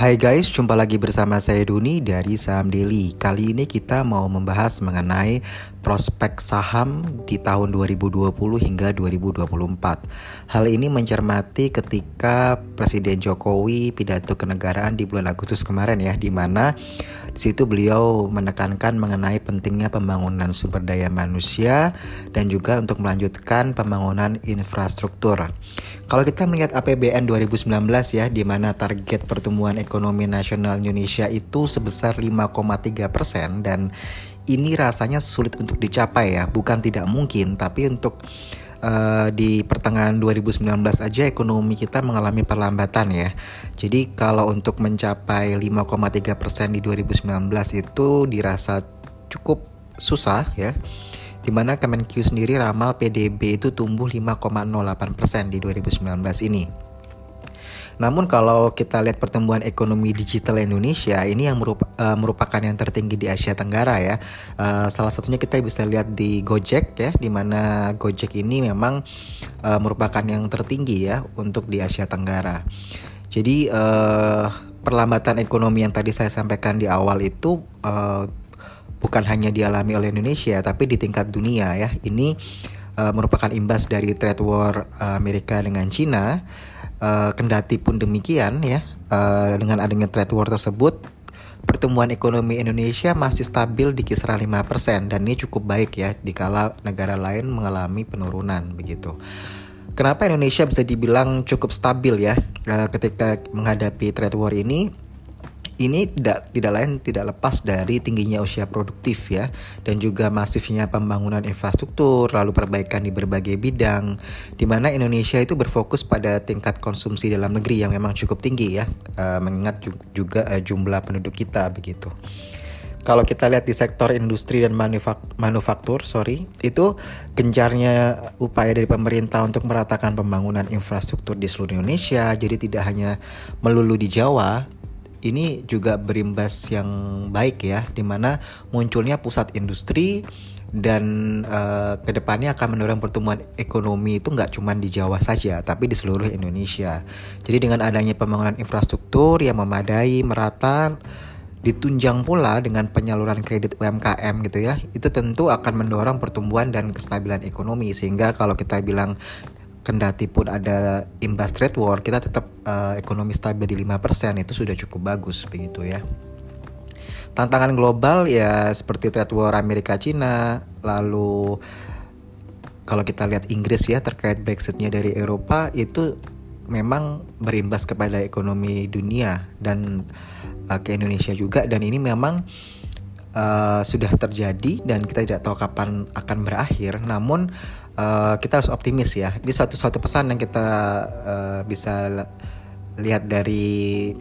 Hai guys, jumpa lagi bersama saya Duni dari Saham Daily. Kali ini kita mau membahas mengenai prospek saham di tahun 2020 hingga 2024. Hal ini mencermati ketika Presiden Jokowi pidato kenegaraan di bulan Agustus kemarin ya, di mana di situ beliau menekankan mengenai pentingnya pembangunan sumber daya manusia dan juga untuk melanjutkan pembangunan infrastruktur. Kalau kita melihat APBN 2019 ya, di mana target pertumbuhan ekonomi nasional Indonesia itu sebesar 5,3 persen dan ini rasanya sulit untuk dicapai ya, bukan tidak mungkin, tapi untuk Uh, di pertengahan 2019 aja ekonomi kita mengalami perlambatan ya. Jadi kalau untuk mencapai 5,3 persen di 2019 itu dirasa cukup susah ya. Di mana Kemenq sendiri ramal PDB itu tumbuh 5,08 persen di 2019 ini. Namun kalau kita lihat pertumbuhan ekonomi digital Indonesia ini yang merupa, uh, merupakan yang tertinggi di Asia Tenggara ya. Uh, salah satunya kita bisa lihat di Gojek ya, di mana Gojek ini memang uh, merupakan yang tertinggi ya untuk di Asia Tenggara. Jadi uh, perlambatan ekonomi yang tadi saya sampaikan di awal itu uh, bukan hanya dialami oleh Indonesia tapi di tingkat dunia ya. Ini uh, merupakan imbas dari trade war Amerika dengan Cina Uh, kendati pun demikian ya, uh, dengan adanya trade war tersebut, pertumbuhan ekonomi Indonesia masih stabil di kisaran 5% dan ini cukup baik ya dikala negara lain mengalami penurunan begitu. Kenapa Indonesia bisa dibilang cukup stabil ya uh, ketika menghadapi trade war ini? Ini tidak tidak lain tidak lepas dari tingginya usia produktif ya dan juga masifnya pembangunan infrastruktur lalu perbaikan di berbagai bidang di mana Indonesia itu berfokus pada tingkat konsumsi dalam negeri yang memang cukup tinggi ya uh, mengingat juga uh, jumlah penduduk kita begitu. Kalau kita lihat di sektor industri dan manufak manufaktur, sorry, itu gencarnya upaya dari pemerintah untuk meratakan pembangunan infrastruktur di seluruh Indonesia. Jadi tidak hanya melulu di Jawa, ini juga berimbas yang baik ya, di mana munculnya pusat industri dan uh, ke depannya akan mendorong pertumbuhan ekonomi itu nggak cuma di Jawa saja, tapi di seluruh Indonesia. Jadi dengan adanya pembangunan infrastruktur yang memadai, merata, ditunjang pula dengan penyaluran kredit UMKM gitu ya, itu tentu akan mendorong pertumbuhan dan kestabilan ekonomi. Sehingga kalau kita bilang kendati pun ada imbas trade war, kita tetap uh, ekonomi stabil di 5% itu sudah cukup bagus begitu ya. Tantangan global ya seperti trade war Amerika Cina, lalu kalau kita lihat Inggris ya terkait Brexitnya dari Eropa itu memang berimbas kepada ekonomi dunia dan uh, ke Indonesia juga dan ini memang uh, sudah terjadi dan kita tidak tahu kapan akan berakhir. Namun uh, kita harus optimis ya. Ini suatu pesan yang kita uh, bisa lihat dari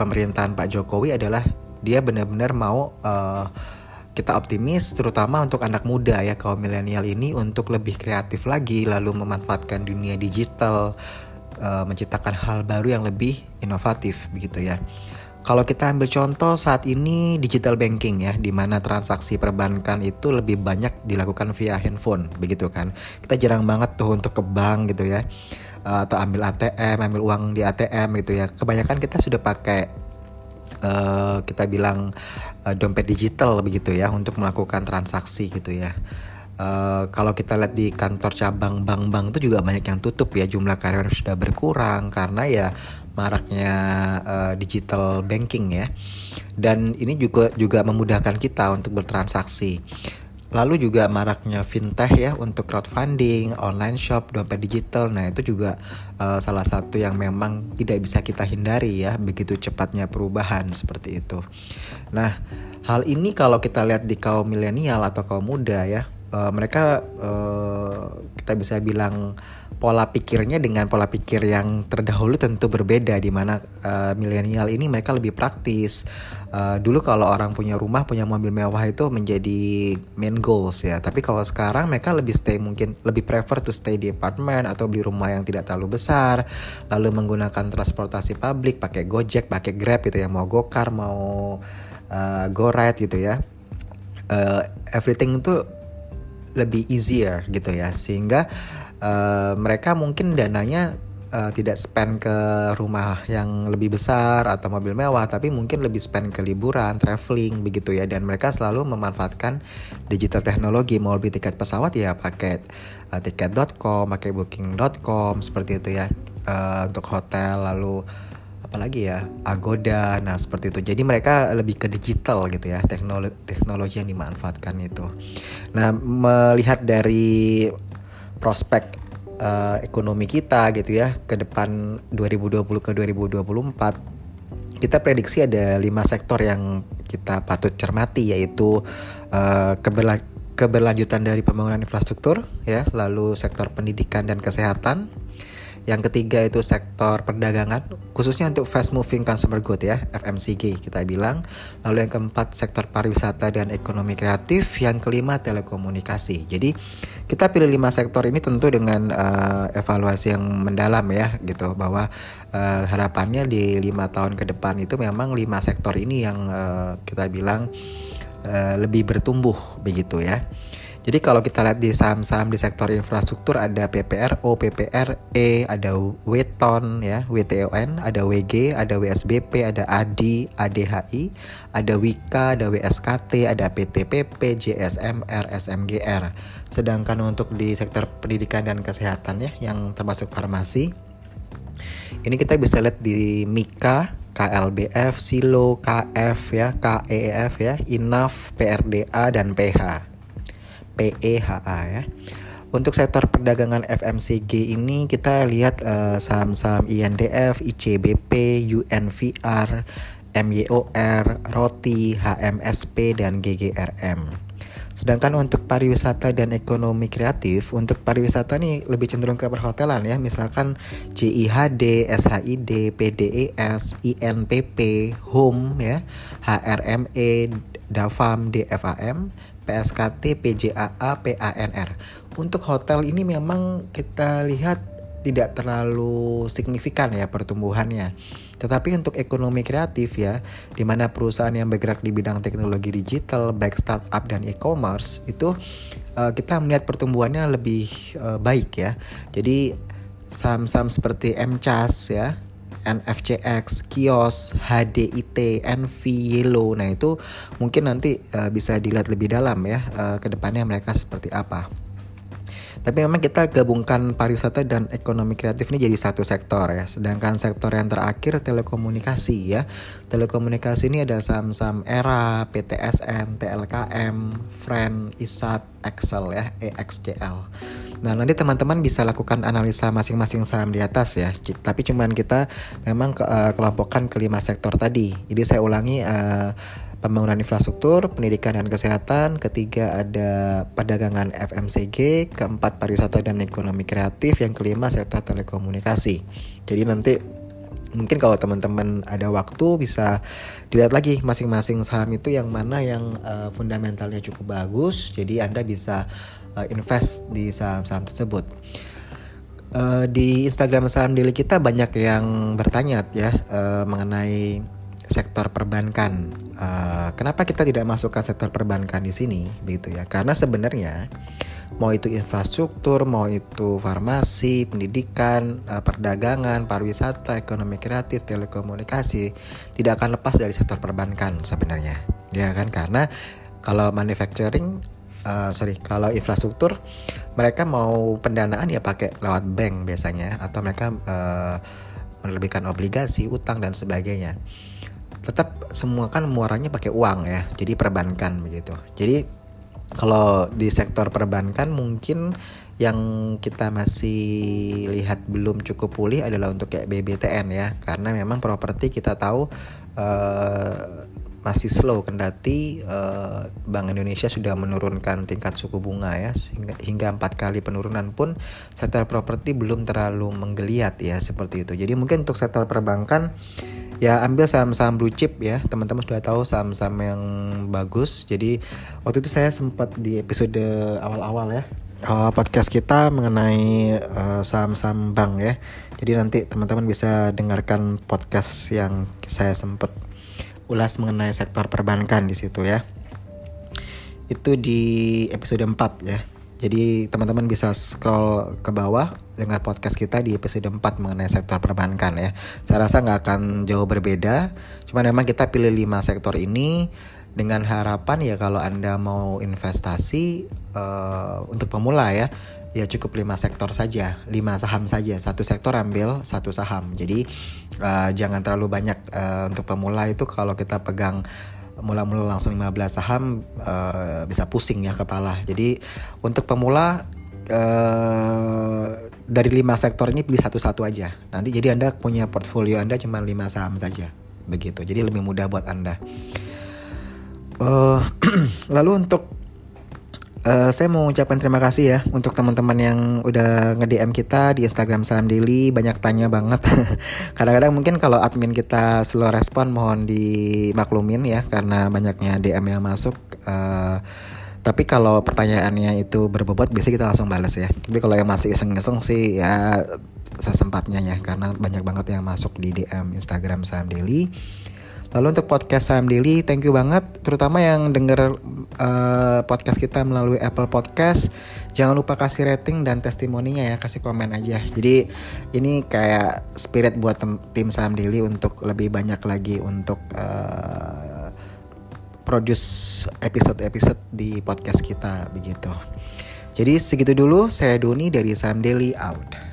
pemerintahan Pak Jokowi adalah dia benar-benar mau uh, kita optimis terutama untuk anak muda ya kaum milenial ini untuk lebih kreatif lagi lalu memanfaatkan dunia digital uh, menciptakan hal baru yang lebih inovatif begitu ya. Kalau kita ambil contoh saat ini digital banking ya, di mana transaksi perbankan itu lebih banyak dilakukan via handphone, begitu kan? Kita jarang banget tuh untuk ke bank gitu ya, uh, atau ambil ATM, ambil uang di ATM gitu ya. Kebanyakan kita sudah pakai uh, kita bilang uh, dompet digital begitu ya untuk melakukan transaksi gitu ya. Uh, kalau kita lihat di kantor cabang bank-bank itu juga banyak yang tutup ya jumlah karyawan sudah berkurang karena ya maraknya uh, digital banking ya. Dan ini juga juga memudahkan kita untuk bertransaksi. Lalu juga maraknya fintech ya untuk crowdfunding online shop dompet digital. Nah itu juga uh, salah satu yang memang tidak bisa kita hindari ya begitu cepatnya perubahan seperti itu. Nah hal ini kalau kita lihat di kaum milenial atau kaum muda ya uh, mereka uh, kita bisa bilang pola pikirnya dengan pola pikir yang terdahulu tentu berbeda di mana uh, milenial ini mereka lebih praktis. Uh, dulu kalau orang punya rumah, punya mobil mewah itu menjadi main goals ya. Tapi kalau sekarang mereka lebih stay mungkin lebih prefer to stay di apartemen atau beli rumah yang tidak terlalu besar, lalu menggunakan transportasi publik, pakai Gojek, pakai Grab gitu ya, mau Gokar, mau uh, GoRide gitu ya. Uh, everything itu lebih easier gitu ya. Sehingga uh, mereka mungkin dananya uh, tidak spend ke rumah yang lebih besar atau mobil mewah tapi mungkin lebih spend ke liburan, traveling begitu ya. Dan mereka selalu memanfaatkan digital teknologi mau beli tiket pesawat ya pakai uh, tiket.com, pakai booking.com seperti itu ya. Uh, untuk hotel lalu apalagi ya Agoda nah seperti itu. Jadi mereka lebih ke digital gitu ya teknologi teknologi yang dimanfaatkan itu. Nah melihat dari prospek uh, ekonomi kita gitu ya ke depan 2020 ke 2024 kita prediksi ada lima sektor yang kita patut cermati yaitu uh, keberla keberlanjutan dari pembangunan infrastruktur ya lalu sektor pendidikan dan kesehatan yang ketiga itu sektor perdagangan, khususnya untuk fast moving consumer good ya, FMCG kita bilang. Lalu yang keempat sektor pariwisata dan ekonomi kreatif. Yang kelima telekomunikasi. Jadi kita pilih lima sektor ini tentu dengan uh, evaluasi yang mendalam ya gitu bahwa uh, harapannya di lima tahun ke depan itu memang lima sektor ini yang uh, kita bilang uh, lebih bertumbuh begitu ya. Jadi kalau kita lihat di saham-saham di sektor infrastruktur ada PPRO, PPRE, ada Weton ya, WTON, ada WG, ada WSBP, ada ADI, ADHI, ada WIKA, ada WSKT, ada PTPP, JSMR, SMGR. Sedangkan untuk di sektor pendidikan dan kesehatan ya yang termasuk farmasi ini kita bisa lihat di Mika, KLBF, Silo, KF ya, KEF ya, INAF, PRDA dan PH. PEHA ya. Untuk sektor perdagangan FMCG ini kita lihat uh, saham-saham INDF, ICBP, UNVR, MYOR, Roti, HMSP dan GGRM. Sedangkan untuk pariwisata dan ekonomi kreatif, untuk pariwisata nih lebih cenderung ke perhotelan ya, misalkan JIHD, SHID, PDES, INPP, HOME ya, HRME, DAFAM, DFAM, PSKT, PJAA, PANR. Untuk hotel ini memang kita lihat tidak terlalu signifikan ya pertumbuhannya. Tetapi untuk ekonomi kreatif ya, di mana perusahaan yang bergerak di bidang teknologi digital, baik startup dan e-commerce itu uh, kita melihat pertumbuhannya lebih uh, baik ya. Jadi saham-saham seperti MCAS ya, NFCX, Kios, HDIT, NV, Yellow. Nah itu mungkin nanti uh, bisa dilihat lebih dalam ya uh, ke depannya mereka seperti apa. Tapi memang kita gabungkan pariwisata dan ekonomi kreatif ini jadi satu sektor ya. Sedangkan sektor yang terakhir telekomunikasi ya. Telekomunikasi ini ada saham-saham ERA, PTSN, TLKM, Friend, ISAT, Excel ya, EXCL. Nah, nanti teman-teman bisa lakukan analisa masing-masing saham di atas ya. Tapi cuman kita memang ke, uh, kelompokkan kelima sektor tadi. Jadi saya ulangi uh, pembangunan infrastruktur, pendidikan dan kesehatan, ketiga ada perdagangan FMCG, keempat pariwisata dan ekonomi kreatif, yang kelima sektor telekomunikasi. Jadi nanti mungkin kalau teman-teman ada waktu bisa dilihat lagi masing-masing saham itu yang mana yang uh, fundamentalnya cukup bagus, jadi Anda bisa uh, invest di saham-saham tersebut. Uh, di Instagram saham daily kita banyak yang bertanya ya uh, mengenai sektor perbankan. Uh, kenapa kita tidak masukkan sektor perbankan di sini, begitu ya? Karena sebenarnya mau itu infrastruktur, mau itu farmasi, pendidikan, uh, perdagangan, pariwisata, ekonomi kreatif, telekomunikasi, tidak akan lepas dari sektor perbankan sebenarnya, ya kan? Karena kalau manufacturing Uh, sorry kalau infrastruktur mereka mau pendanaan ya pakai lewat bank biasanya atau mereka uh, menerbitkan obligasi utang dan sebagainya. Tetap semua kan muaranya pakai uang ya jadi perbankan begitu. Jadi kalau di sektor perbankan mungkin yang kita masih lihat belum cukup pulih adalah untuk kayak BBTN ya. Karena memang properti kita tahu uh, masih slow kendati uh, Bank Indonesia sudah menurunkan tingkat suku bunga ya hingga, empat kali penurunan pun sektor properti belum terlalu menggeliat ya seperti itu. Jadi mungkin untuk sektor perbankan ya ambil saham-saham blue chip ya. Teman-teman sudah tahu saham-saham yang bagus. Jadi waktu itu saya sempat di episode awal-awal ya uh, podcast kita mengenai uh, saham-saham bank ya. Jadi nanti teman-teman bisa dengarkan podcast yang saya sempat ulas mengenai sektor perbankan di situ ya. Itu di episode 4 ya Jadi teman-teman bisa scroll ke bawah dengar podcast kita di episode 4 mengenai sektor perbankan ya. Saya rasa nggak akan jauh berbeda. Cuma memang kita pilih 5 sektor ini dengan harapan ya kalau Anda mau investasi uh, untuk pemula ya ya cukup lima sektor saja, lima saham saja, satu sektor ambil satu saham. Jadi uh, jangan terlalu banyak uh, untuk pemula itu kalau kita pegang mula-mula langsung 15 saham uh, bisa pusing ya kepala. Jadi untuk pemula uh, dari lima sektor ini pilih satu-satu aja. Nanti jadi Anda punya portfolio Anda cuma lima saham saja. Begitu. Jadi lebih mudah buat Anda. Uh, lalu untuk Uh, saya mau ucapkan terima kasih ya untuk teman-teman yang udah nge-DM kita di Instagram Saham Daily banyak tanya banget. Kadang-kadang mungkin kalau admin kita slow respon mohon dimaklumin ya karena banyaknya DM yang masuk. Uh, tapi kalau pertanyaannya itu berbobot biasanya kita langsung balas ya. Tapi kalau yang masih iseng-iseng sih ya sesempatnya ya karena banyak banget yang masuk di DM Instagram Saham Daily. Lalu untuk podcast Saham Daily, thank you banget. Terutama yang denger uh, podcast kita melalui Apple Podcast. Jangan lupa kasih rating dan testimoninya ya, kasih komen aja. Jadi ini kayak spirit buat tim Saham Daily untuk lebih banyak lagi untuk uh, produce episode-episode di podcast kita begitu. Jadi segitu dulu, saya Doni dari Saham Daily out.